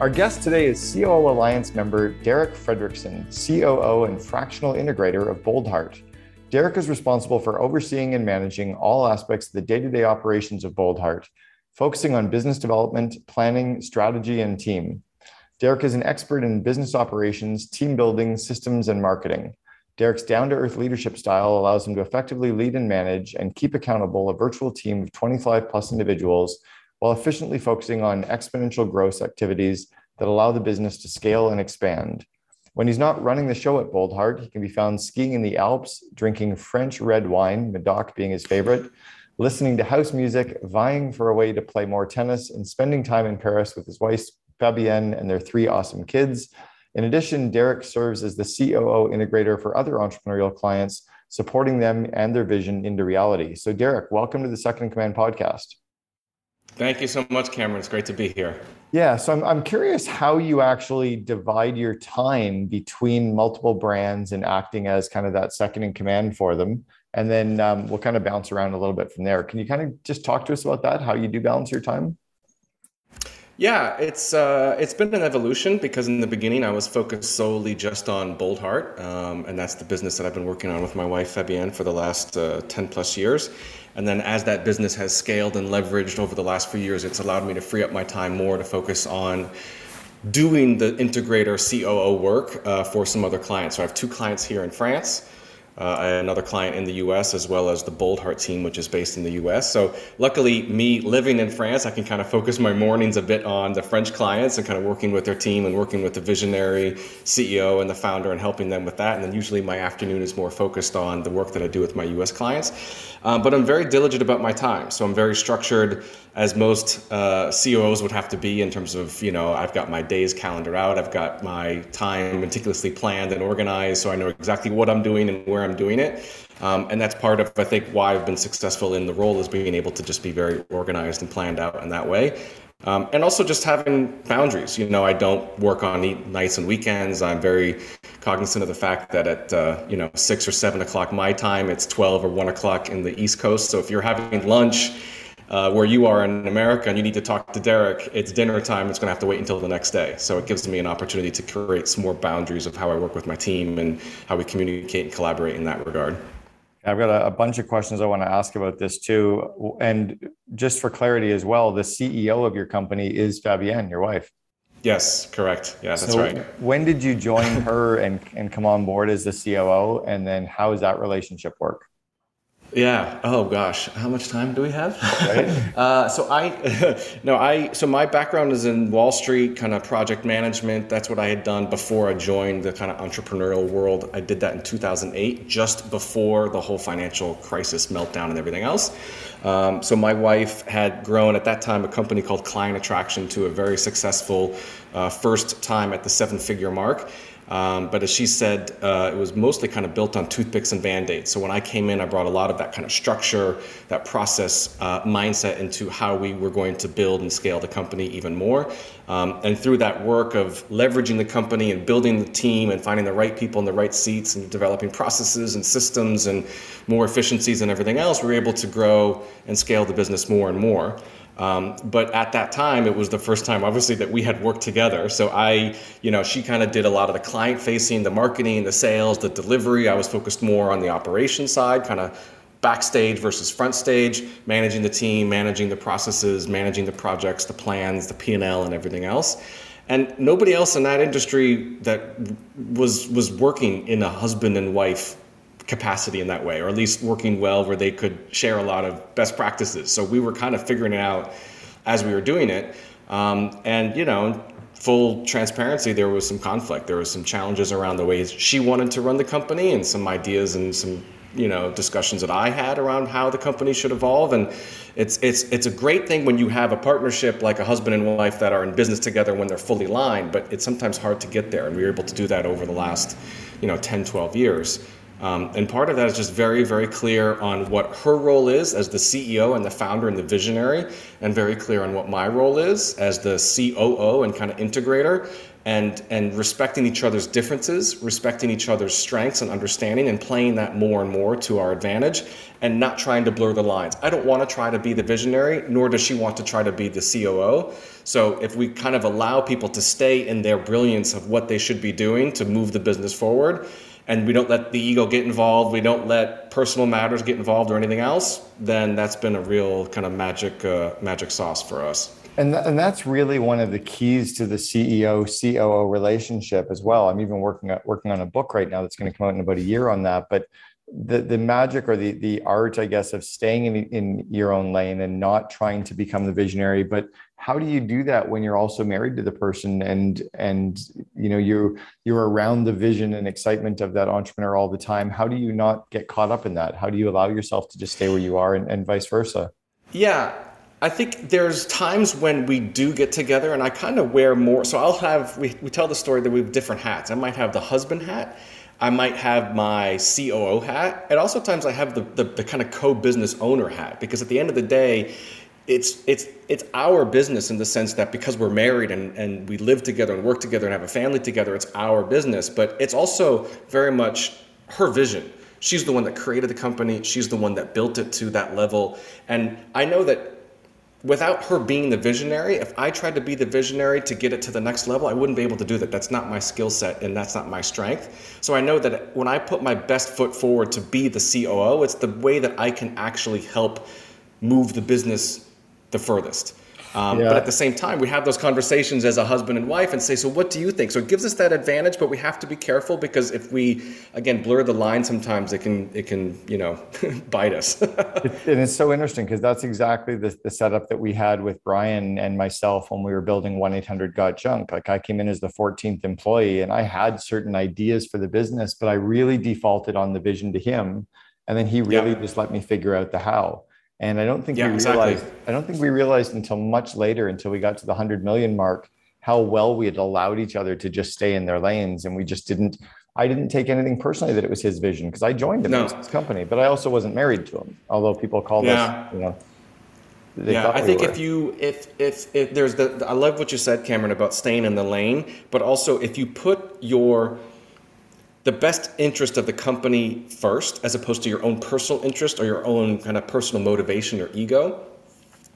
Our guest today is COO Alliance member Derek Fredrickson, COO and fractional integrator of Boldheart. Derek is responsible for overseeing and managing all aspects of the day to day operations of Boldheart, focusing on business development, planning, strategy, and team. Derek is an expert in business operations, team building, systems, and marketing. Derek's down to earth leadership style allows him to effectively lead and manage and keep accountable a virtual team of 25 plus individuals while efficiently focusing on exponential growth activities that allow the business to scale and expand. When he's not running the show at Boldheart, he can be found skiing in the Alps, drinking French red wine, Medoc being his favorite, listening to house music, vying for a way to play more tennis, and spending time in Paris with his wife, Fabienne, and their three awesome kids. In addition, Derek serves as the COO integrator for other entrepreneurial clients, supporting them and their vision into reality. So, Derek, welcome to the Second Command podcast. Thank you so much, Cameron. It's great to be here. Yeah, so I'm, I'm curious how you actually divide your time between multiple brands and acting as kind of that second in command for them and then um, we'll kind of bounce around a little bit from there. Can you kind of just talk to us about that? How you do balance your time? Yeah, it's uh, it's been an evolution because in the beginning I was focused solely just on Boldheart, um, and that's the business that I've been working on with my wife Fabienne for the last uh, ten plus years. And then as that business has scaled and leveraged over the last few years, it's allowed me to free up my time more to focus on doing the integrator COO work uh, for some other clients. So I have two clients here in France uh, another client in the US, as well as the Boldheart team, which is based in the US. So, luckily, me living in France, I can kind of focus my mornings a bit on the French clients and kind of working with their team and working with the visionary CEO and the founder and helping them with that. And then, usually, my afternoon is more focused on the work that I do with my US clients. Um, but I'm very diligent about my time. So, I'm very structured, as most uh, COOs would have to be in terms of, you know, I've got my days calendar out, I've got my time meticulously planned and organized, so I know exactly what I'm doing and where doing it. Um, and that's part of, I think, why I've been successful in the role is being able to just be very organized and planned out in that way. Um, and also just having boundaries. You know, I don't work on nights and weekends. I'm very cognizant of the fact that at uh, you know six or seven o'clock my time, it's twelve or one o'clock in the East Coast. So if you're having lunch uh, where you are in America and you need to talk to Derek, it's dinner time. It's going to have to wait until the next day. So it gives me an opportunity to create some more boundaries of how I work with my team and how we communicate and collaborate in that regard. I've got a, a bunch of questions I want to ask about this too. And just for clarity as well, the CEO of your company is Fabienne, your wife. Yes, correct. Yeah, that's so right. When did you join her and, and come on board as the COO? And then how does that relationship work? Yeah. Oh gosh, how much time do we have? Right. uh, so I, no, I. So my background is in Wall Street, kind of project management. That's what I had done before I joined the kind of entrepreneurial world. I did that in 2008, just before the whole financial crisis meltdown and everything else. Um, so my wife had grown at that time a company called Client Attraction to a very successful uh, first time at the seven-figure mark. Um, but as she said, uh, it was mostly kind of built on toothpicks and band aids. So when I came in, I brought a lot of that kind of structure, that process uh, mindset into how we were going to build and scale the company even more. Um, and through that work of leveraging the company and building the team and finding the right people in the right seats and developing processes and systems and more efficiencies and everything else, we were able to grow and scale the business more and more. Um, but at that time, it was the first time, obviously, that we had worked together. So I, you know, she kind of did a lot of the client facing, the marketing, the sales, the delivery. I was focused more on the operation side, kind of backstage versus front stage, managing the team, managing the processes, managing the projects, the plans, the P&L, and everything else. And nobody else in that industry that was was working in a husband and wife capacity in that way, or at least working well where they could share a lot of best practices. So we were kind of figuring it out as we were doing it. Um, and, you know, full transparency, there was some conflict. There was some challenges around the ways she wanted to run the company and some ideas and some you know discussions that I had around how the company should evolve and it's it's it's a great thing when you have a partnership like a husband and wife that are in business together when they're fully aligned but it's sometimes hard to get there and we were able to do that over the last you know 10 12 years Um, and part of that is just very, very clear on what her role is as the CEO and the founder and the visionary, and very clear on what my role is as the COO and kind of integrator and and respecting each other's differences, respecting each other's strengths and understanding, and playing that more and more to our advantage, and not trying to blur the lines. I don't want to try to be the visionary, nor does she want to try to be the COO. So if we kind of allow people to stay in their brilliance of what they should be doing to move the business forward, and we don't let the ego get involved, we don't let personal matters get involved or anything else, then that's been a real kind of magic uh, magic sauce for us. And, th- and that's really one of the keys to the CEO COO relationship as well. I'm even working at, working on a book right now that's going to come out in about a year on that. But the the magic or the the art, I guess, of staying in in your own lane and not trying to become the visionary. But how do you do that when you're also married to the person and and you know you you're around the vision and excitement of that entrepreneur all the time? How do you not get caught up in that? How do you allow yourself to just stay where you are and, and vice versa? Yeah, I think there's times when we do get together and I kind of wear more. So I'll have, we, we tell the story that we have different hats. I might have the husband hat. I might have my COO hat. And also times I have the, the, the kind of co-business owner hat because at the end of the day, it's, it's, it's our business in the sense that because we're married and, and we live together and work together and have a family together, it's our business. But it's also very much her vision. She's the one that created the company. She's the one that built it to that level. And I know that without her being the visionary, if I tried to be the visionary to get it to the next level, I wouldn't be able to do that. That's not my skill set and that's not my strength. So I know that when I put my best foot forward to be the COO, it's the way that I can actually help move the business the furthest. Um, yeah. But at the same time, we have those conversations as a husband and wife and say, so what do you think? So it gives us that advantage, but we have to be careful because if we, again, blur the line, sometimes it can, it can, you know, bite us. and it's so interesting because that's exactly the, the setup that we had with Brian and myself when we were building 1-800-GOT-JUNK. Like I came in as the 14th employee and I had certain ideas for the business, but I really defaulted on the vision to him. And then he really yeah. just let me figure out the how. And I don't think yeah, we realized exactly. I don't think we realized until much later, until we got to the hundred million mark, how well we had allowed each other to just stay in their lanes. And we just didn't I didn't take anything personally that it was his vision because I joined him no. in his company, but I also wasn't married to him. Although people call yeah. us, you know. Yeah, I think if you if, if if there's the I love what you said, Cameron, about staying in the lane, but also if you put your the best interest of the company first, as opposed to your own personal interest or your own kind of personal motivation or ego.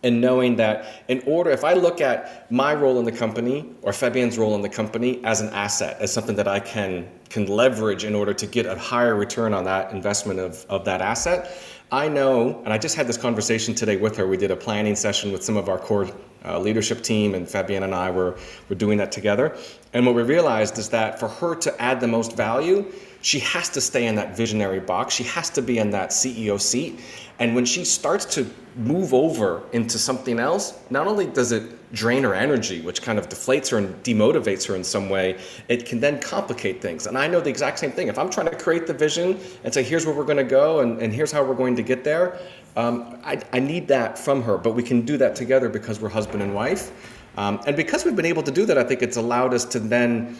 And knowing that in order, if I look at my role in the company or Fabienne's role in the company as an asset, as something that I can can leverage in order to get a higher return on that investment of, of that asset, I know, and I just had this conversation today with her. We did a planning session with some of our core uh, leadership team, and Fabienne and I were, were doing that together. And what we realized is that for her to add the most value, she has to stay in that visionary box. She has to be in that CEO seat. And when she starts to move over into something else, not only does it drain her energy, which kind of deflates her and demotivates her in some way, it can then complicate things. And I know the exact same thing. If I'm trying to create the vision and say, here's where we're going to go and, and here's how we're going to get there, um, I, I, need that from her. But we can do that together because we're husband and wife. Um, and because we've been able to do that, I think it's allowed us to then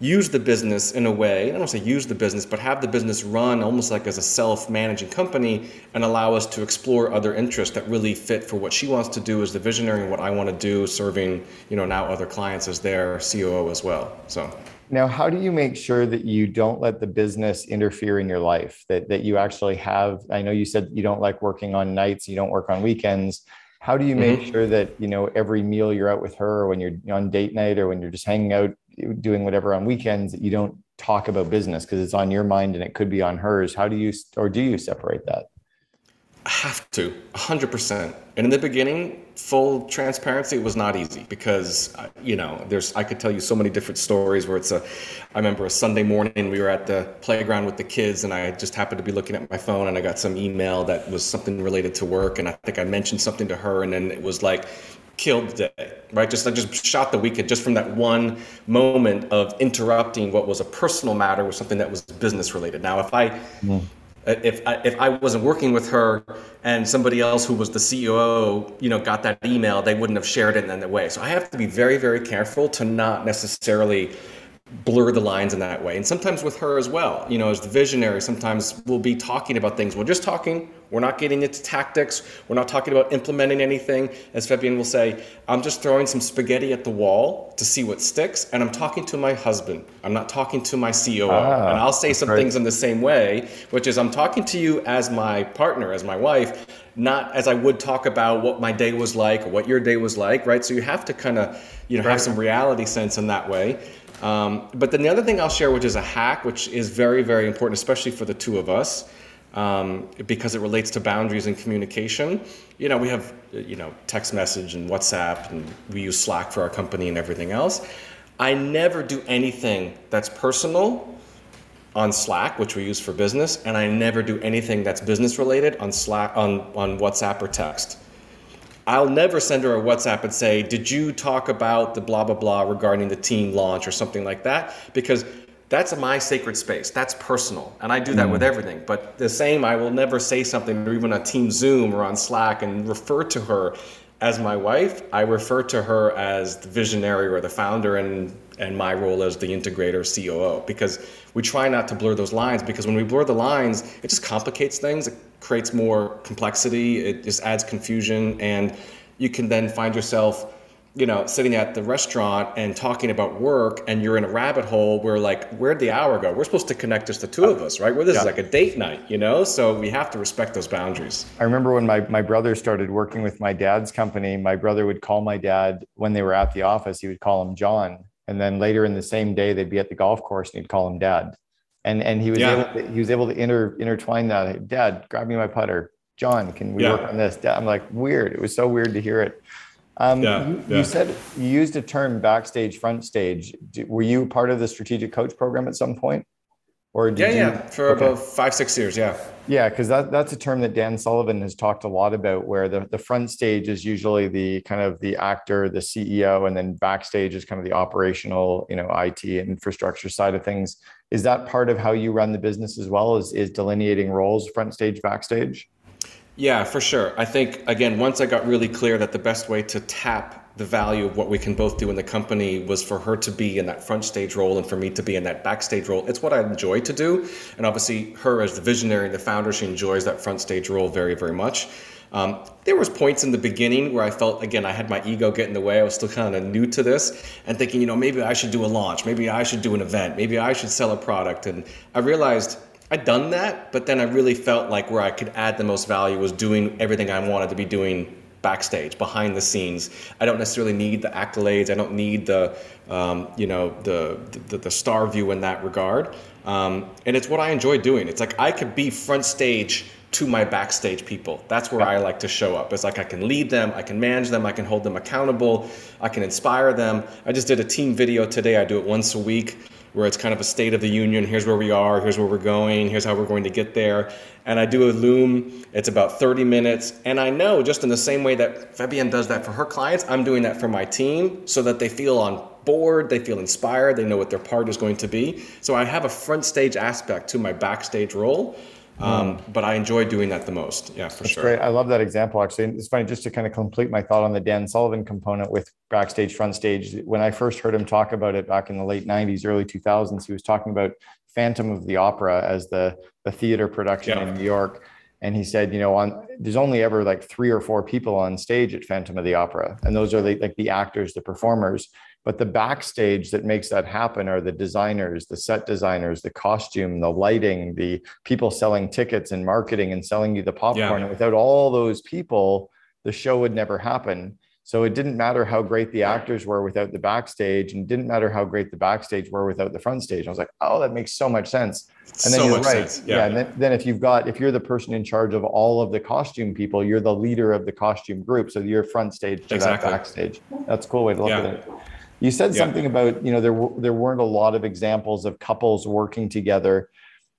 use the business in a way, I don't want to say use the business, but have the business run almost like as a self managing company and allow us to explore other interests that really fit for what she wants to do as the visionary and what I want to do, serving, you know, now other clients as their COO as well. So. Now, how do you make sure that you don't let the business interfere in your life? That that you actually have. I know you said you don't like working on nights, you don't work on weekends. How do you make mm-hmm. sure that you know every meal you're out with her, or when you're on date night, or when you're just hanging out doing whatever on weekends that you don't talk about business because it's on your mind and it could be on hers. How do you or do you separate that? I have to 100% and in the beginning full transparency was not easy because uh, you know there's i could tell you so many different stories where it's a i remember a sunday morning we were at the playground with the kids and i just happened to be looking at my phone and i got some email that was something related to work and i think i mentioned something to her and then it was like killed the day, right? Just I just shot the weekend just from that one moment of interrupting what was a personal matter with something that was business related. Now, if I mm. if I, if I wasn't working with her and somebody else who was the CEO, you know, got that email, they wouldn't have shared it in that way. So I have to be very very careful to not necessarily blur the lines in that way. And sometimes with her as well, you know, as the visionary, sometimes we'll be talking about things. We're just talking. We're not getting into tactics. We're not talking about implementing anything. As Fabienne will say, I'm just throwing some spaghetti at the wall to see what sticks. And I'm talking to my husband. I'm not talking to my COO. Ah, and I'll say some great. things in the same way, which is I'm talking to you as my partner, as my wife, not as I would talk about what my day was like or what your day was like, right? So you have to kind of, you know, right. have some reality sense in that way. Um, but then the other thing I'll share, which is a hack, which is very, very important, especially for the two of us, um, because it relates to boundaries and communication. You know, we have, you know, text message and WhatsApp, and we use Slack for our company and everything else. I never do anything that's personal on Slack, which we use for business, and I never do anything that's business related on Slack on, on WhatsApp or text. I'll never send her a WhatsApp and say, Did you talk about the blah, blah, blah regarding the team launch or something like that? Because that's my sacred space. That's personal. And I do that mm. with everything. But the same, I will never say something, or even on Team Zoom or on Slack, and refer to her as my wife. I refer to her as the visionary or the founder, and, and my role as the integrator, COO, because we try not to blur those lines. Because when we blur the lines, it just complicates things. It creates more complexity. It just adds confusion, and you can then find yourself, you know, sitting at the restaurant and talking about work, and you're in a rabbit hole where like, where'd the hour go? We're supposed to connect just the two of us, right? Where this yeah. is like a date night, you know. So we have to respect those boundaries. I remember when my my brother started working with my dad's company. My brother would call my dad when they were at the office. He would call him John, and then later in the same day they'd be at the golf course and he'd call him Dad and and he was yeah. able to, he was able to inter, intertwine that. Dad, grab me my putter. John, can we yeah. work on this? Dad, I'm like weird. It was so weird to hear it. Um, yeah, you, yeah. you, said you used a term backstage, front stage. Were you part of the strategic coach program at some point? Or yeah, you, yeah, for okay. about five, six years, yeah. Yeah, because that, that's a term that Dan Sullivan has talked a lot about, where the, the front stage is usually the kind of the actor, the CEO, and then backstage is kind of the operational, you know, IT infrastructure side of things. Is that part of how you run the business as well? Is is delineating roles, front stage, backstage? Yeah, for sure. I think again, once I got really clear that the best way to tap the value of what we can both do in the company was for her to be in that front stage role and for me to be in that backstage role. It's what I enjoy to do. And obviously her as the visionary and the founder, she enjoys that front stage role very, very much. Um, there was points in the beginning where I felt, again, I had my ego get in the way. I was still kind of new to this and thinking, you know, maybe I should do a launch. Maybe I should do an event. Maybe I should sell a product. And I realized I'd done that, but then I really felt like where I could add the most value was doing everything I wanted to be doing backstage, behind the scenes. I don't necessarily need the accolades. I don't need the, um, you know, the, the, the star view in that regard. Um, and it's what I enjoy doing. It's like I could be front stage to my backstage people. That's where I like to show up. It's like I can lead them, I can manage them, I can hold them accountable, I can inspire them. I just did a team video today. I do it once a week where it's kind of a state of the union. Here's where we are, here's where we're going, here's how we're going to get there. And I do a Loom, it's about 30 minutes. And I know just in the same way that Fabienne does that for her clients, I'm doing that for my team so that they feel on board, they feel inspired, they know what their part is going to be. So I have a front stage aspect to my backstage role. Um. But I enjoy doing that the most. Yeah, for That's sure. Great. I love that example. Actually, it's funny just to kind of complete my thought on the Dan Sullivan component with backstage, front stage. When I first heard him talk about it back in the late '90s, early 2000s, he was talking about Phantom of the Opera as the the theater production yeah. in New York. And he said, you know, on there's only ever like three or four people on stage at Phantom of the Opera, and those are the, like the actors, the performers. But the backstage that makes that happen are the designers, the set designers, the costume, the lighting, the people selling tickets and marketing and selling you the popcorn. Yeah. And without all those people, the show would never happen. So it didn't matter how great the actors were without the backstage, and didn't matter how great the backstage were without the front stage. I was like, oh, that makes so much sense. And then so you're right. Yeah. yeah. And then, then if you've got, if you're the person in charge of all of the costume people, you're the leader of the costume group. So you're front stage to exactly. that backstage. That's a cool way to look yeah. at it. You said yeah. something about you know there there weren't a lot of examples of couples working together.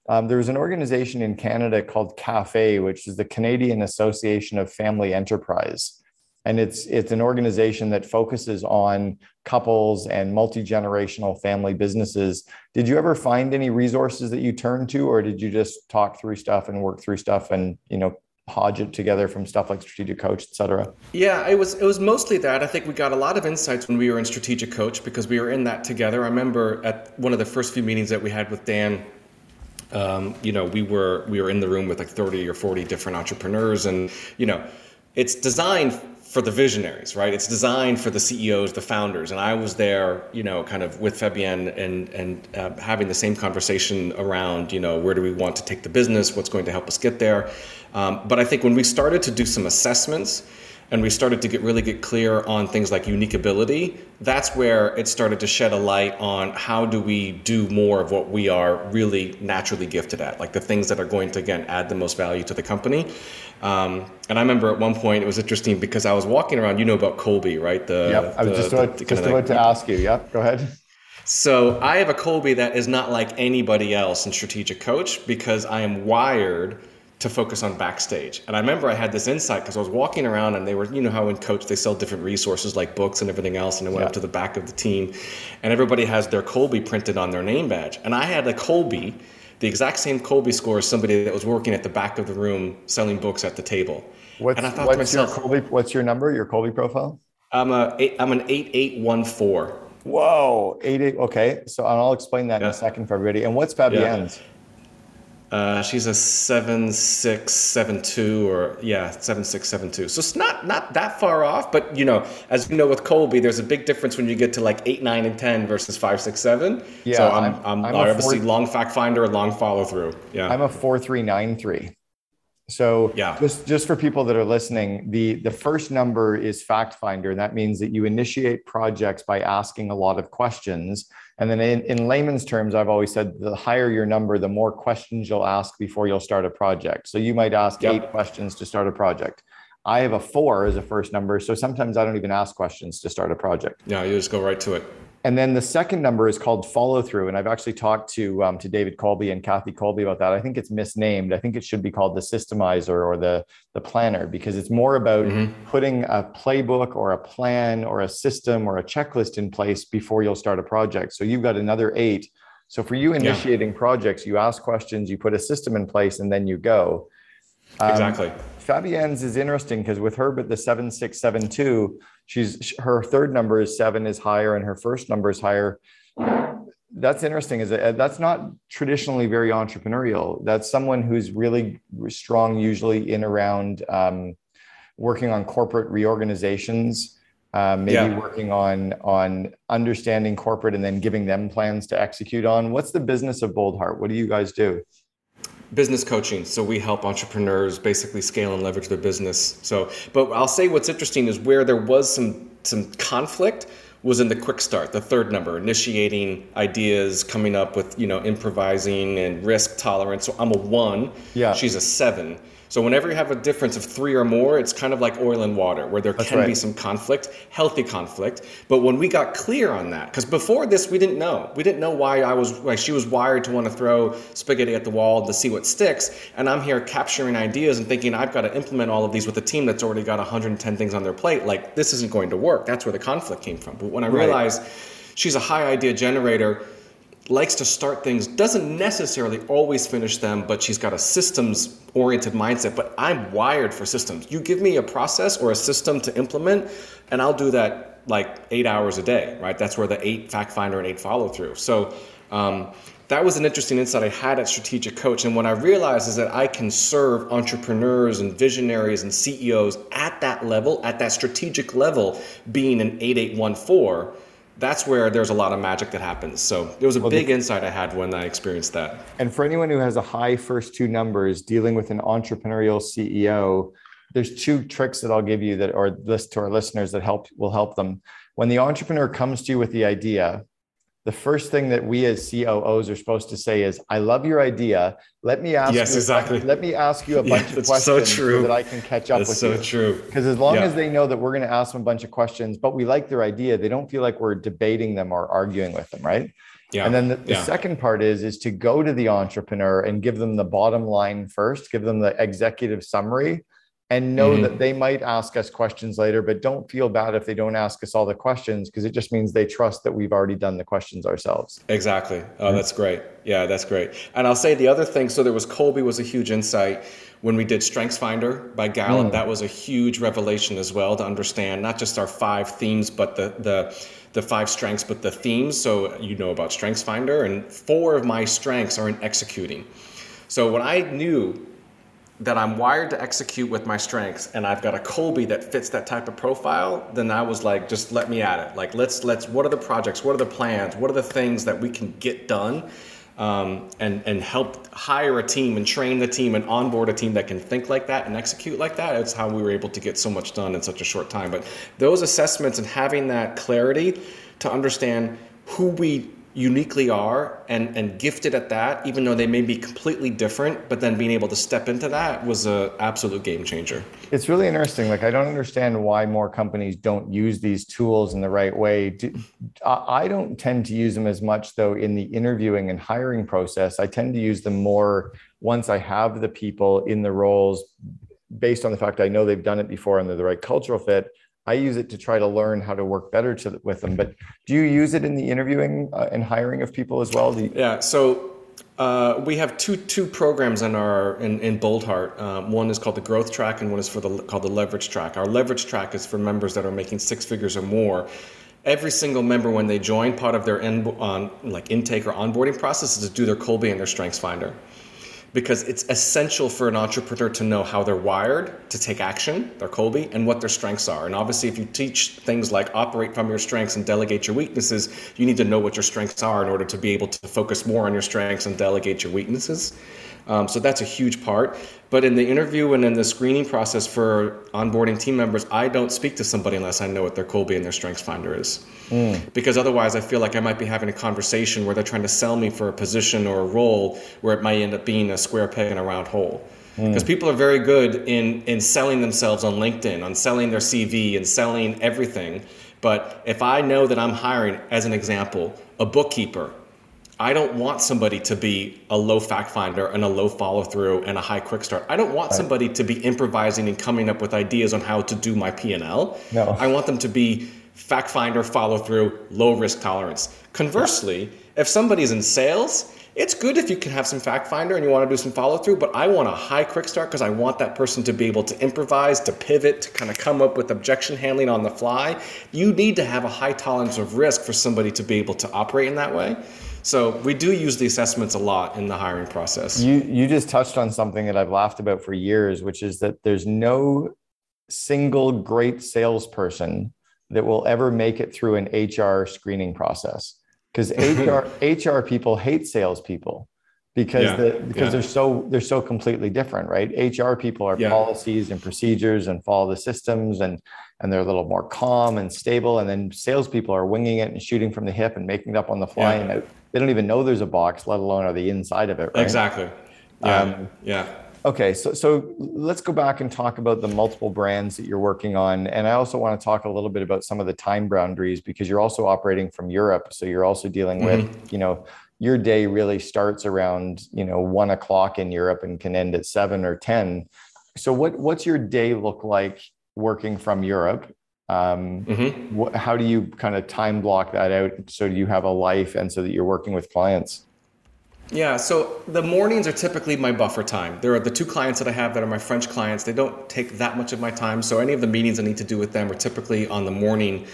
Um, there was an organization in Canada called CAFE, which is the Canadian Association of Family Enterprise, and it's it's an organization that focuses on couples and multi generational family businesses. Did you ever find any resources that you turned to, or did you just talk through stuff and work through stuff and you know hodge it together from stuff like strategic coach et cetera? Yeah it was it was mostly that. I think we got a lot of insights when we were in strategic coach because we were in that together. I remember at one of the first few meetings that we had with dan um, you know we were we were in the room with like 30 or 40 different entrepreneurs and you know it's designed for the visionaries, right? It's designed for the CEOs, the founders, and I was there, you know, kind of with Fabienne and and uh, having the same conversation around, you know, where do we want to take the business? What's going to help us get there? Um, but I think when we started to do some assessments and we started to get really get clear on things like unique ability that's where it started to shed a light on how do we do more of what we are really naturally gifted at like the things that are going to again add the most value to the company. Um, and i remember at one point it was interesting because i was walking around you know about kolbe right? The yep, i was the, just about, the, just about like, to ask you. Yep go ahead. So I have a kolbe that is not like anybody else in strategic coach because I am wired to focus on backstage. And I remember I had this insight because I was walking around and they were, you know, how in coach they sell different resources like books and everything else. And I went yeah. up to the back of the team and everybody has their Kolbe printed on their name badge. And I had a Kolbe, the exact same Kolbe score as somebody that was working at the back of the room selling books at the table. What's, and I thought what's myself, your Kolbe, what's your number, your Kolbe profile? I'm a eight, I'm an 8814. Whoa, eight eight. Okay, so I'll explain that yeah. in a second for everybody. And what's Fabienne's? Yeah. Uh, she's a seven six seven two or yeah seven six seven two. So it's not not that far off, but you know, as you know with Kolbe, there's a big difference when you get to like eight nine and ten versus five six seven. Yeah, so I'm I'm, I'm, obviously four, long fact finder, long follow through. Yeah, I'm a four three nine three. So yeah. just just for people that are listening, the the first number is fact finder, and that means that you initiate projects by asking a lot of questions and then in, in layman's terms, I've always said the higher your number, the more questions you'll ask before you'll start a project. So you might ask yep. eight questions to start a project. I have a four as a first number. So sometimes I don't even ask questions to start a project. Yeah, you just go right to it. And then the second number is called follow through. And I've actually talked to um, to David Kolbe and Kathy Kolbe about that. I think it's misnamed. I think it should be called the systemizer or the, the planner because it's more about mm-hmm. putting a playbook or a plan or a system or a checklist in place before you'll start a project. So you've got another eight. So for you initiating yeah. projects, you ask questions, you put a system in place, and then you go. Um, exactly. Fabienne's is interesting because with her, but the 7672, she's her third number is seven is higher and her first number is higher. That's interesting. Is that that's not traditionally very entrepreneurial. That's someone who's really strong, usually in around um, working on corporate reorganizations, uh, maybe yeah. working on on understanding corporate and then giving them plans to execute on. What's the business of Boldheart? What do you guys do? Business coaching. So we help entrepreneurs basically scale and leverage their business. So, but I'll say what's interesting is where there was some some conflict was in the quick start, the third number, initiating ideas, coming up with you know improvising and risk tolerance. So I'm a one. Yeah. She's a seven. So whenever you have a difference of three or more, it's kind of like oil and water, where there That's can right. be some conflict, healthy conflict. But when we got clear on that, because before this we didn't know, we didn't know why I was like she was wired to want to throw spaghetti at the wall to see what sticks, and I'm here capturing ideas and thinking I've got to implement all of these with a team that's already got 110 things on their plate. Like this isn't going to work. That's where the conflict came from. But when I realized right. she's a high idea generator likes to start things, doesn't necessarily always finish them, but she's got a systems oriented mindset. But I'm wired for systems. You give me a process or a system to implement, and I'll do that like eight hours a day, right? That's where the eight fact finder and eight follow through. So um, that was an interesting insight I had at Strategic Coach. And what I realized is that I can serve entrepreneurs and visionaries and CEOs at that level, at that strategic level, being an 8814 that's where there's a lot of magic that happens. So it was a well, big the, insight I had when I experienced that. And for anyone who has a high first two numbers dealing with an entrepreneurial CEO, there's two tricks that I'll give you that or list to our listeners that help will help them. When the entrepreneur comes to you with the idea, the first thing that we as COOs are supposed to say is, "I love your idea. Let me ask yes, you, exactly. Let me ask you a bunch yeah, of questions so, so, that I can catch up that's with so you." So true. Because as long yeah. as they know that we're going to ask them a bunch of questions, but we like their idea, they don't feel like we're debating them or arguing with them, right? Yeah. And then the, the yeah. second part is is to go to the entrepreneur and give them the bottom line first, give them the executive summary, and know mm-hmm. that they might ask us questions later, but don't feel bad if they don't ask us all the questions because it just means they trust that we've already done the questions ourselves. Exactly. Oh, that's great. Yeah, that's great. And I'll say the other thing. So there was Kolbe was a huge insight when we did Strengths Finder by Gallup. Mm. That was a huge revelation as well to understand not just our five themes, but the the the five strengths, but the themes. So you know about Strengths Finder, and four of my strengths are in executing. So when I knew that I'm wired to execute with my strengths and I've got a Kolbe that fits that type of profile, then I was like, just let me at it. Like, let's, let's, what are the projects? What are the plans? What are the things that we can get done? Um, and, and help hire a team and train the team and onboard a team that can think like that and execute like that. It's how we were able to get so much done in such a short time. But those assessments and having that clarity to understand who we uniquely are and, and gifted at that, even though they may be completely different, but then being able to step into that was an absolute game changer. It's really interesting. Like, I don't understand why more companies don't use these tools in the right way. I don't tend to use them as much, though, in the interviewing and hiring process. I tend to use them more once I have the people in the roles based on the fact I know they've done it before and they're the right cultural fit I use it to try to learn how to work better to, with them. But do you use it in the interviewing uh, and hiring of people as well? You- yeah. So uh, we have two two programs in our in, in Boldheart. Um, one is called the Growth Track, and one is for the called the Leverage Track. Our Leverage Track is for members that are making six figures or more. Every single member, when they join, part of their in, on, like intake or onboarding process is to do their Kolbe and their Strengths Finder because it's essential for an entrepreneur to know how they're wired to take action, their Kolbe, and what their strengths are. And obviously, if you teach things like operate from your strengths and delegate your weaknesses, you need to know what your strengths are in order to be able to focus more on your strengths and delegate your weaknesses. Um, so that's a huge part. But in the interview and in the screening process for onboarding team members, I don't speak to somebody unless I know what their Kolbe and their Strengths Finder is. Mm. Because otherwise, I feel like I might be having a conversation where they're trying to sell me for a position or a role where it might end up being a square peg in a round hole. Because mm. people are very good in, in selling themselves on LinkedIn, on selling their CV and selling everything. But if I know that I'm hiring, as an example, a bookkeeper I don't want somebody to be a low fact finder and a low follow through and a high quick start. I don't want right. somebody to be improvising and coming up with ideas on how to do my P&L. No. I want them to be fact finder, follow through, low risk tolerance. Conversely, if somebody's in sales, it's good if you can have some fact finder and you want to do some follow through, but I want a high quick start because I want that person to be able to improvise, to pivot, to kind of come up with objection handling on the fly. You need to have a high tolerance of risk for somebody to be able to operate in that way. So we do use the assessments a lot in the hiring process. You you just touched on something that I've laughed about for years, which is that there's no single great salesperson that will ever make it through an HR screening process because HR HR people hate salespeople because yeah, the, because yeah. they're so they're so completely different, right? HR people are yeah. policies and procedures and follow the systems and and they're a little more calm and stable, and then salespeople are winging it and shooting from the hip and making it up on the fly and they don't even know there's a box, let alone are the inside of it, right? Exactly. Yeah. Um, yeah. Okay, so so let's go back and talk about the multiple brands that you're working on, and I also want to talk a little bit about some of the time boundaries because you're also operating from Europe, so you're also dealing mm-hmm. with you know your day really starts around you know one o'clock in Europe and can end at seven or ten. So what what's your day look like working from Europe? Um, mm-hmm. wh- how do you kind of time block that out so you have a life and so that you're working with clients? Yeah, so the mornings are typically my buffer time. There are the two clients that I have that are my French clients. They don't take that much of my time, so any of the meetings I need to do with them are typically on the morning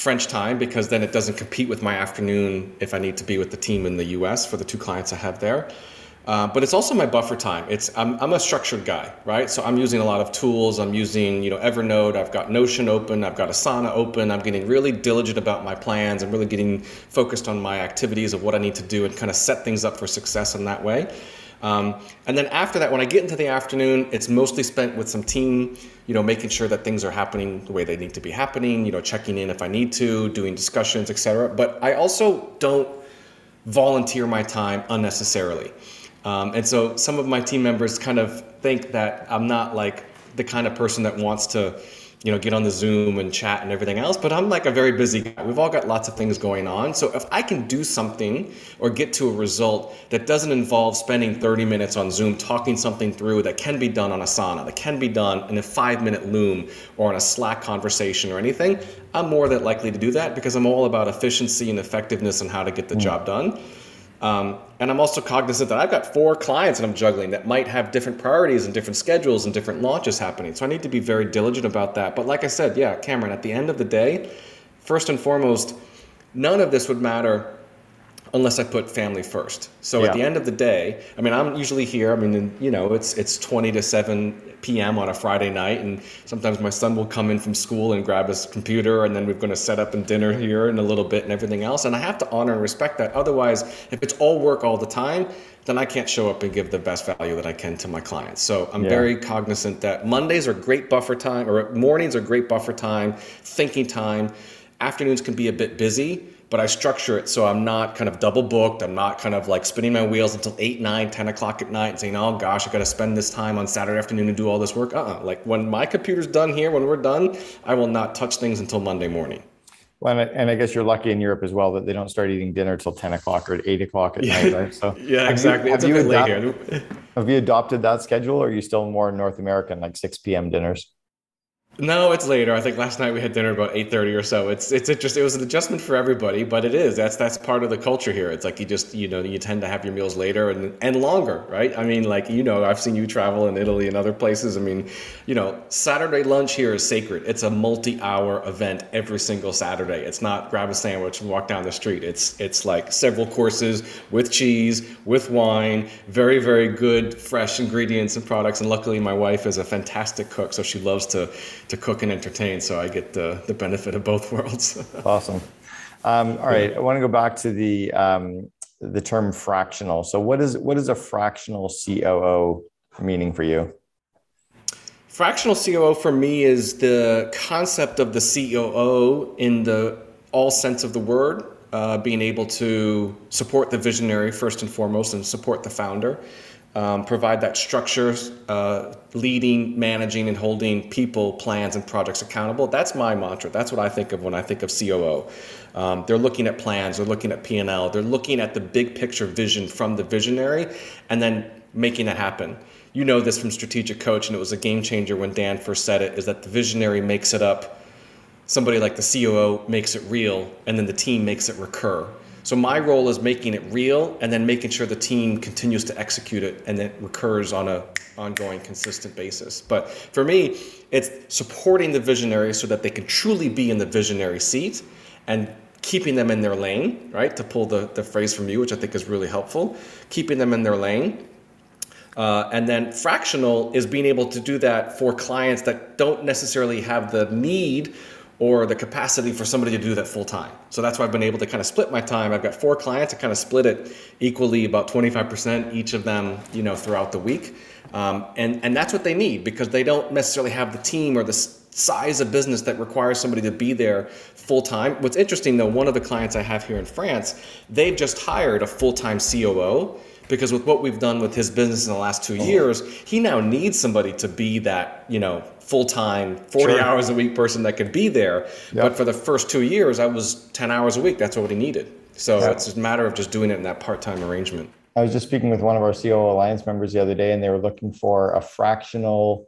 French time because then it doesn't compete with my afternoon if I need to be with the team in the US for the two clients I have there. Uh, but it's also my buffer time. It's I'm, I'm a structured guy, right? So I'm using a lot of tools. I'm using you know Evernote. I've got Notion open. I've got Asana open. I'm getting really diligent about my plans. I'm really getting focused on my activities of what I need to do and kind of set things up for success in that way. Um, and then after that, when I get into the afternoon, it's mostly spent with some team, you know, making sure that things are happening the way they need to be happening, you know, checking in if I need to, doing discussions, etc. But I also don't volunteer my time unnecessarily. Um, and so some of my team members kind of think that I'm not like the kind of person that wants to you know, get on the Zoom and chat and everything else. But I'm like a very busy guy. We've all got lots of things going on. So if I can do something or get to a result that doesn't involve spending 30 minutes on Zoom talking something through that can be done on Asana, that can be done in a five minute Loom or on a Slack conversation or anything, I'm more than likely to do that because I'm all about efficiency and effectiveness and how to get the mm. job done. Um, and I'm also cognizant that I've got four clients that I'm juggling that might have different priorities and different schedules and different launches happening. So I need to be very diligent about that. But like I said, yeah, Cameron, at the end of the day, first and foremost, none of this would matter unless I put family first. So yeah. at the end of the day, I mean, I'm usually here. I mean, you know, it's it's 20 to 7 p.m. on a Friday night, and sometimes my son will come in from school and grab his computer, and then we're going to set up and dinner here in a little bit and everything else. And I have to honor and respect that. Otherwise, if it's all work all the time, then I can't show up and give the best value that I can to my clients. So I'm yeah. very cognizant that Mondays are great buffer time, or mornings are great buffer time, thinking time. Afternoons can be a bit busy but I structure it so I'm not kind of double booked. I'm not kind of like spinning my wheels until 8, 9, 10 o'clock at night and saying, oh gosh, I got to spend this time on Saturday afternoon to do all this work. Uh-uh. Like when my computer's done here, when we're done, I will not touch things until Monday morning. Well, and I guess you're lucky in Europe as well that they don't start eating dinner till 10 o'clock or 8 o'clock at yeah. night, right? So yeah, exactly. You, a bit late here. Have you adopted that schedule or are you still more North American, like 6 p.m. dinners? No, it's later. I think last night we had dinner about eight thirty or so. It's it's just it was an adjustment for everybody, but it is that's that's part of the culture here. It's like you just you know you tend to have your meals later and and longer, right? I mean, like you know, I've seen you travel in Italy and other places. I mean, you know, Saturday lunch here is sacred. It's a multi-hour event every single Saturday. It's not grab a sandwich and walk down the street. It's it's like several courses with cheese, with wine, very very good fresh ingredients and products. And luckily, my wife is a fantastic cook, so she loves to to cook and entertain. So I get the, the benefit of both worlds. awesome. Um, all right, I want to go back to the um, the term fractional. So what is what is a fractional COO meaning for you? Fractional COO for me is the concept of the COO in the all sense of the word, uh, being able to support the visionary first and foremost and support the founder um, provide that structure, uh, leading, managing, and holding people, plans, and projects accountable. That's my mantra. That's what I think of when I think of COO. Um, they're looking at plans, they're looking at P&L, they're looking at the big picture vision from the visionary, and then making it happen. You know this from Strategic Coach, and it was a game changer when Dan first said it, is that the visionary makes it up, somebody like the COO makes it real, and then the team makes it recur. So my role is making it real and then making sure the team continues to execute it and it recurs on a ongoing consistent basis. But for me, it's supporting the visionary so that they can truly be in the visionary seat and keeping them in their lane, right? To pull the, the phrase from you, which I think is really helpful, keeping them in their lane. Uh, and then fractional is being able to do that for clients that don't necessarily have the need or the capacity for somebody to do that full time. So that's why I've been able to kind of split my time. I've got four clients. I kind of split it equally, about 25% each of them, you know, throughout the week. Um, and, and that's what they need because they don't necessarily have the team or the size of business that requires somebody to be there full time. What's interesting though, one of the clients I have here in France, they've just hired a full time COO because with what we've done with his business in the last two uh-huh. years, he now needs somebody to be that, you know, full time, 40 sure. hours a week person that could be there. Yep. But for the first two years, I was 10 hours a week. That's what he needed. So it's a matter of just doing it in that part time arrangement. I was just speaking with one of our COO Alliance members the other day, and they were looking for a fractional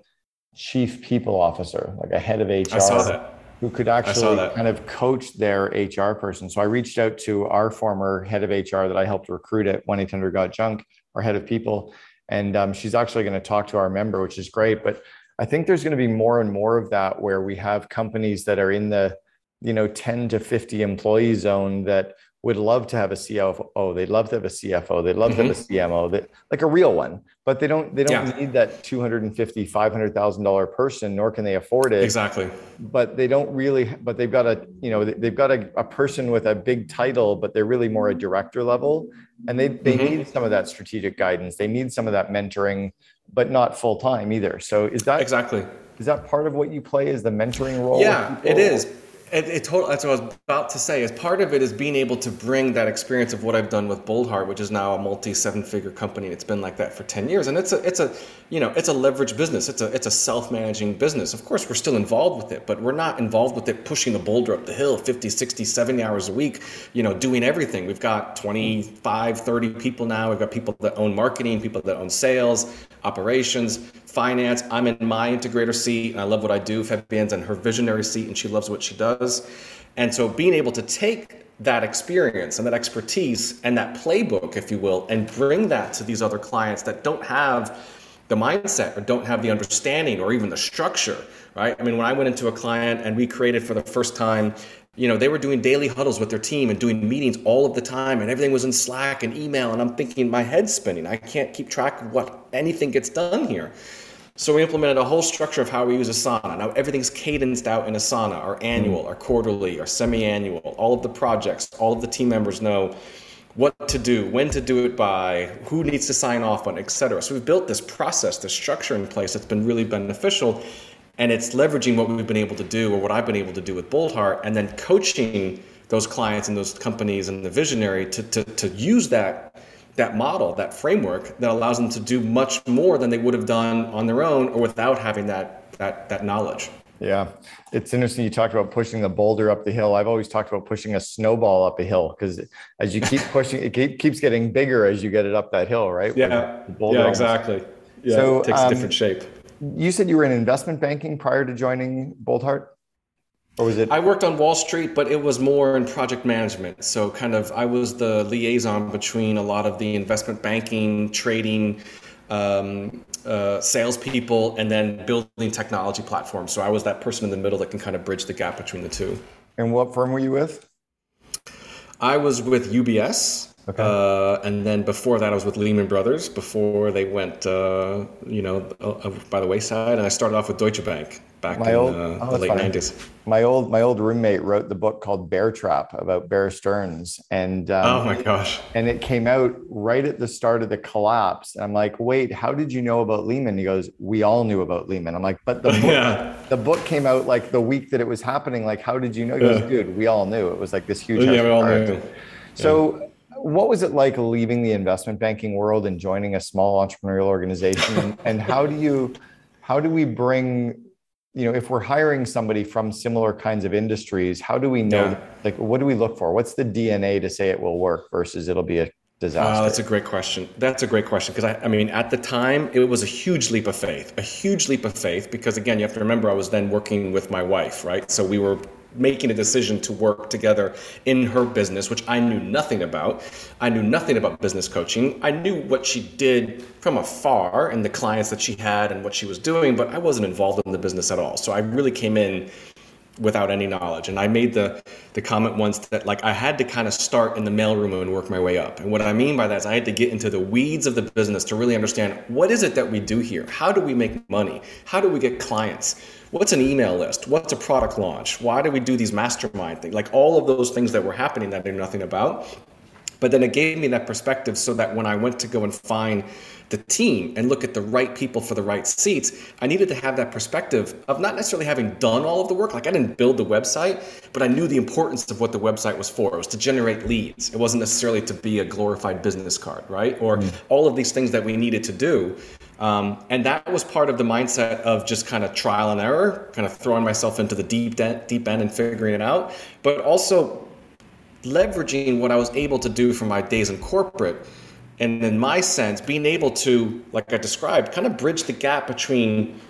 chief people officer, like a head of HR. I saw that who could actually kind of coach their HR person. So I reached out to our former head of HR that I helped recruit at 1 800 Got Junk, our head of people. And um, she's actually going to talk to our member, which is great. But I think there's going to be more and more of that where we have companies that are in the, you know, 10 to 50 employee zone that would love to have a CFO. They'd love to have a CFO. They'd love mm-hmm. to have a mm-hmm. CMO that like a real one, but they don't, they don't yeah. need that 250, $500,000 person, nor can they afford it. Exactly. But they don't really, but they've got a, you know, they've got a, a person with a big title, but they're really more a director level. And they, they mm-hmm. need some of that strategic guidance. They need some of that mentoring, but not full time either. So is that exactly, is that part of what you play is the mentoring role? Yeah, it is It, it that's what I was about to say. As part of it is being able to bring that experience of what I've done with Boldheart, which is now a multi seven figure company. It's been like that for ten years, and it's a it's a you know it's a leverage business. It's a it's a self managing business. Of course, we're still involved with it, but we're not involved with it pushing the boulder up the hill 50, 60, 70 hours a week. You know, doing everything. We've got 25, 30 people now. We've got people that own marketing, people that own sales, operations, finance. I'm in my integrator seat, and I love what I do. Fabienne's in her visionary seat, and she loves what she does. And so being able to take that experience and that expertise and that playbook, if you will, and bring that to these other clients that don't have the mindset or don't have the understanding or even the structure, right? I mean, when I went into a client and we created for the first time, you know, they were doing daily huddles with their team and doing meetings all of the time and everything was in Slack and email. And I'm thinking, my head's spinning. I can't keep track of what anything gets done here. So we implemented a whole structure of how we use Asana. Now everything's cadenced out in Asana, our hmm. annual, our quarterly, our semi-annual, all of the projects, all of the team members know what to do, when to do it by, who needs to sign off on, etc. So we've built this process, this structure in place that's been really beneficial. And it's leveraging what we've been able to do or what I've been able to do with Boldheart and then coaching those clients and those companies and the visionary to, to, to use that that model, that framework that allows them to do much more than they would have done on their own or without having that that that knowledge. Yeah, it's interesting. You talked about pushing the boulder up the hill. I've always talked about pushing a snowball up a hill because as you keep pushing, it keep, keeps getting bigger as you get it up that hill, right? Yeah, yeah, exactly. Yeah, so, it takes um, a different shape. You said you were in investment banking prior to joining Boldheart. Or was it? I worked on Wall Street, but it was more in project management. So, kind of, I was the liaison between a lot of the investment banking, trading, um, uh, salespeople, and then building technology platforms. So, I was that person in the middle that can kind of bridge the gap between the two. And what firm were you with? I was with UBS. Okay. Uh, and then before that, I was with Lehman Brothers before they went, uh, you know, uh, by the wayside. And I started off with Deutsche Bank back my in old, uh, oh, the late funny. 90s. My old my old roommate wrote the book called Bear Trap about Bear Stearns, and um, oh my gosh, and it came out right at the start of the collapse. And I'm like, wait, how did you know about Lehman? He goes, we all knew about Lehman. I'm like, but the book, yeah. the book came out like the week that it was happening. Like, how did you know? He goes, dude, we all knew it was like this huge. Yeah, we all knew. So. What was it like leaving the investment banking world and joining a small entrepreneurial organization? And how do you how do we bring you know if we're hiring somebody from similar kinds of industries how do we know yeah. like what do we look for? What's the dna to say it will work versus it'll be a disaster? Uh, that's a great question. That's a great question because I, I mean at the time it was a huge leap of faith a huge leap of faith because again you have to remember i was then working with my wife right? So we were making a decision to work together in her business, which I knew nothing about. I knew nothing about business coaching. I knew what she did from afar and the clients that she had and what she was doing, but I wasn't involved in the business at all. So I really came in without any knowledge. And I made the the comment once that like I had to kind of start in the mailroom and work my way up. And what I mean by that is I had to get into the weeds of the business to really understand what is it that we do here? How do we make money? How do we get clients? What's an email list? What's a product launch? Why do we do these mastermind things? Like all of those things that were happening that I knew nothing about. But then it gave me that perspective so that when I went to go and find the team and look at the right people for the right seats, I needed to have that perspective of not necessarily having done all of the work. Like I didn't build the website, but I knew the importance of what the website was for. It was to generate leads. It wasn't necessarily to be a glorified business card, right? Or mm. all of these things that we needed to do. Um, and that was part of the mindset of just kind of trial and error, kind of throwing myself into the deep, de- deep end and figuring it out, but also leveraging what I was able to do from my days in corporate. And in my sense, being able to, like I described, kind of bridge the gap between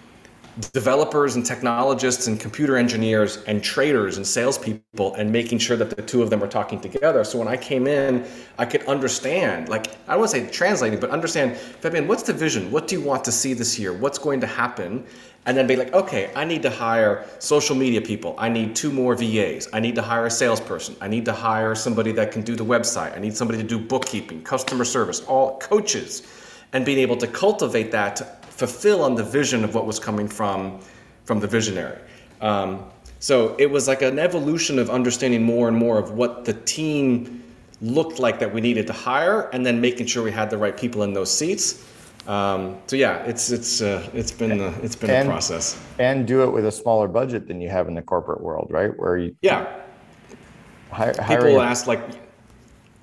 developers and technologists and computer engineers and traders and salespeople and making sure that the two of them are talking together. So when I came in, I could understand, like, I don't want to say translating, but understand, Fabienne, what's the vision? What do you want to see this year? What's going to happen? and then be like, okay, I need to hire social media people. I need two more VAs. I need to hire a salesperson. I need to hire somebody that can do the website. I need somebody to do bookkeeping, customer service, all coaches, and being able to cultivate that fulfill on the vision of what was coming from from the visionary. Um, so it was like an evolution of understanding more and more of what the team looked like that we needed to hire, and then making sure we had the right people in those seats Um, so yeah, it's it's uh, it's been a, it's been And- a process. And do it with a smaller budget than you have in the corporate world, right? Where you Yeah, hi- people ask like,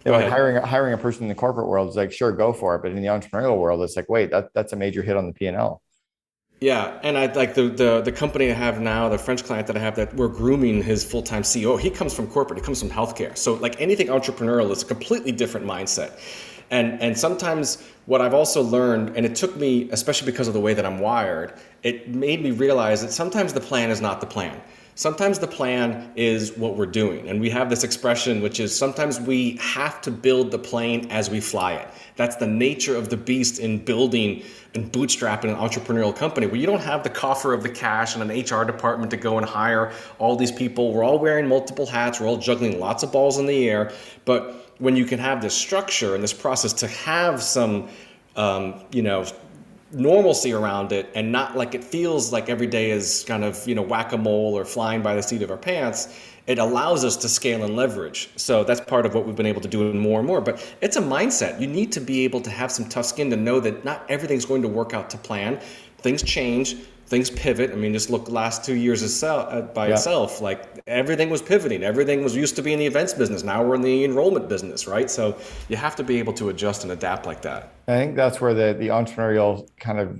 like hiring hiring a person in the corporate world is like sure go for it, but in the entrepreneurial world, it's like wait that that's a major hit on the P and L. Yeah, and I like the, the the company I have now, the French client that I have that we're grooming his full time CEO. He comes from corporate. He comes from healthcare. So like anything entrepreneurial is a completely different mindset. And and sometimes what I've also learned, and it took me, especially because of the way that I'm wired, it made me realize that sometimes the plan is not the plan. Sometimes the plan is what we're doing. And we have this expression, which is sometimes we have to build the plane as we fly it. That's the nature of the beast in building and bootstrapping an entrepreneurial company where you don't have the coffer of the cash and an HR department to go and hire all these people. We're all wearing multiple hats, we're all juggling lots of balls in the air. But when you can have this structure and this process to have some, um, you know, normalcy around it and not like it feels like every day is kind of you know whack-a-mole or flying by the seat of our pants it allows us to scale and leverage. So that's part of what we've been able to do more and more. But it's a mindset. You need to be able to have some tough skin to know that not everything's going to work out to plan. Things change things pivot i mean just look last two years itself, uh, by Yeah. itself like everything was pivoting everything was used to be in the events business now we're in the enrollment business right so you have to be able to adjust and adapt like that I think that's where the the entrepreneurial kind of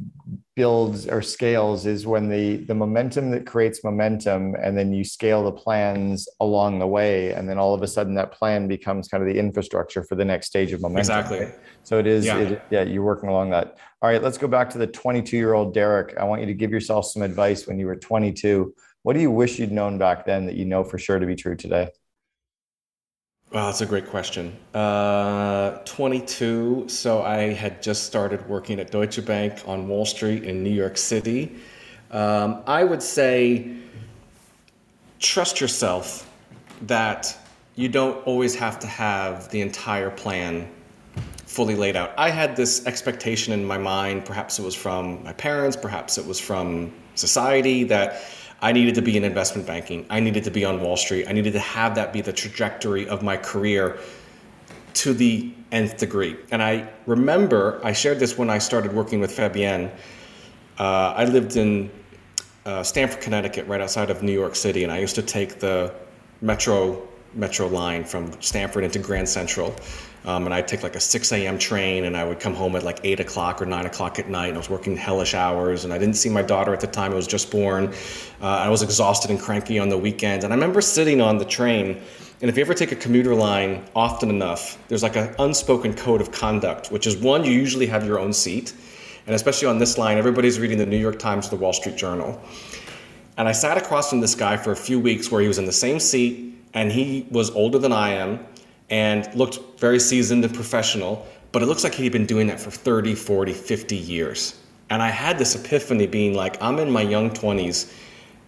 builds or scales is when the the momentum that creates momentum and then you scale the plans along the way and then all of a sudden that plan becomes kind of the infrastructure for the next stage of momentum Exactly. right? so it is Yeah. it, yeah you're working along that all right let's go back to the 22 year old derek i want you to give yourself some advice when you were 22 what do you wish you'd known back then that you know for sure to be true today Wow, that's a great question. Uh, 22. So I had just started working at Deutsche Bank on Wall Street in New York City. Um, I would say trust yourself that you don't always have to have the entire plan fully laid out. I had this expectation in my mind, perhaps it was from my parents, perhaps it was from society, that I needed to be in investment banking. I needed to be on Wall Street. I needed to have that be the trajectory of my career to the nth degree. And I remember, I shared this when I started working with Fabienne. Uh, I lived in uh, Stamford, Connecticut, right outside of New York City, and I used to take the metro metro line from Stamford into Grand Central. Um, and I'd take like a 6 a.m. train, and I would come home at like 8 o'clock or 9 o'clock at night. And I was working hellish hours, and I didn't see my daughter at the time. I was just born. Uh, I was exhausted and cranky on the weekends. And I remember sitting on the train, and if you ever take a commuter line often enough, there's like an unspoken code of conduct, which is one, you usually have your own seat. And especially on this line, everybody's reading the New York Times or the Wall Street Journal. And I sat across from this guy for a few weeks where he was in the same seat and he was older than I am and looked very seasoned and professional, but it looks like he'd been doing that for 30, 40, 50 years. And I had this epiphany being like, I'm in my young 20s.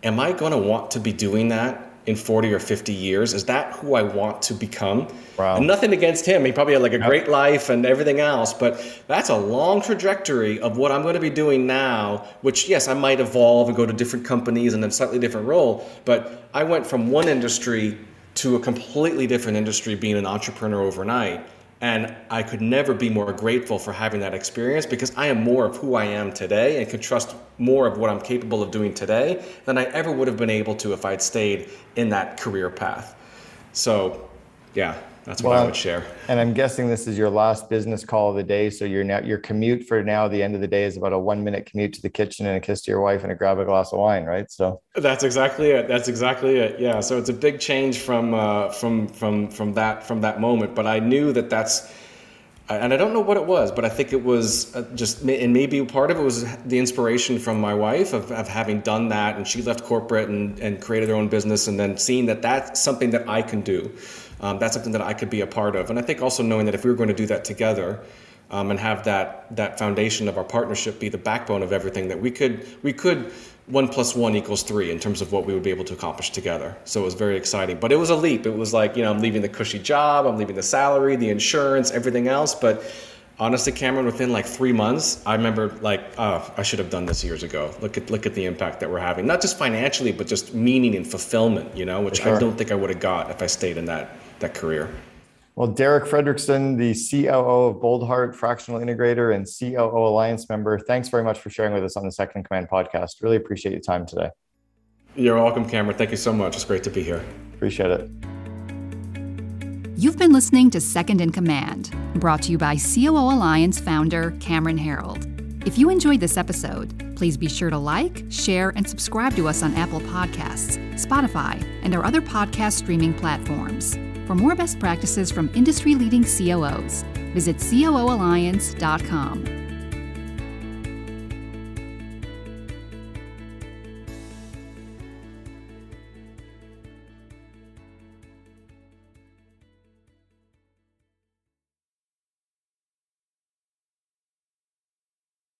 Am I going to want to be doing that in 40 or 50 years? Is that who I want to become? Wow. And nothing against him. He probably had like a great life and everything else, but that's a long trajectory of what I'm going to be doing now, which, yes, I might evolve and go to different companies and a slightly different role, but I went from one industry to a completely different industry being an entrepreneur overnight. And I could never be more grateful for having that experience because I am more of who I am today and can trust more of what I'm capable of doing today than I ever would have been able to if I'd stayed in that career path. So, yeah, that's what I would share. And I'm guessing this is your last business call of the day. So your now your commute for now, the end of the day is about a one minute commute to the kitchen and a kiss to your wife and a grab a glass of wine, right? So That's exactly it. That's exactly it. Yeah. So it's a big change from uh, from from from that from that moment. But I knew that that's, and I don't know what it was, but I think it was uh, just, and maybe part of it was the inspiration from my wife of, of having done that, and she left corporate and and created her own business, and then seeing that that's something that I can do. Um, that's something that I could be a part of, and I think also knowing that if we were going to do that together, um, and have that that foundation of our partnership be the backbone of everything that we could we could one plus one equals three in terms of what we would be able to accomplish together. So it was very exciting, but it was a leap. It was like you know I'm leaving the cushy job, I'm leaving the salary, the insurance, everything else. But honestly, Cameron, within like three months, I remember like oh, I should have done this years ago. Look at look at the impact that we're having, not just financially, but just meaning and fulfillment. You know, which sure. I don't think I would have got if I stayed in that that career. Well, Derek Fredrickson, the COO of Boldheart Fractional Integrator and COO Alliance member, thanks very much for sharing with us on the Second in Command podcast. Really appreciate your time today. You're welcome, Cameron. Thank you so much. It's great to be here. Appreciate it. You've been listening to Second in Command, brought to you by COO Alliance founder Cameron Herold. If you enjoyed this episode, please be sure to like, share, and subscribe to us on Apple Podcasts, Spotify, and our other podcast streaming platforms. For more best practices from industry leading COOs, visit COOalliance.com.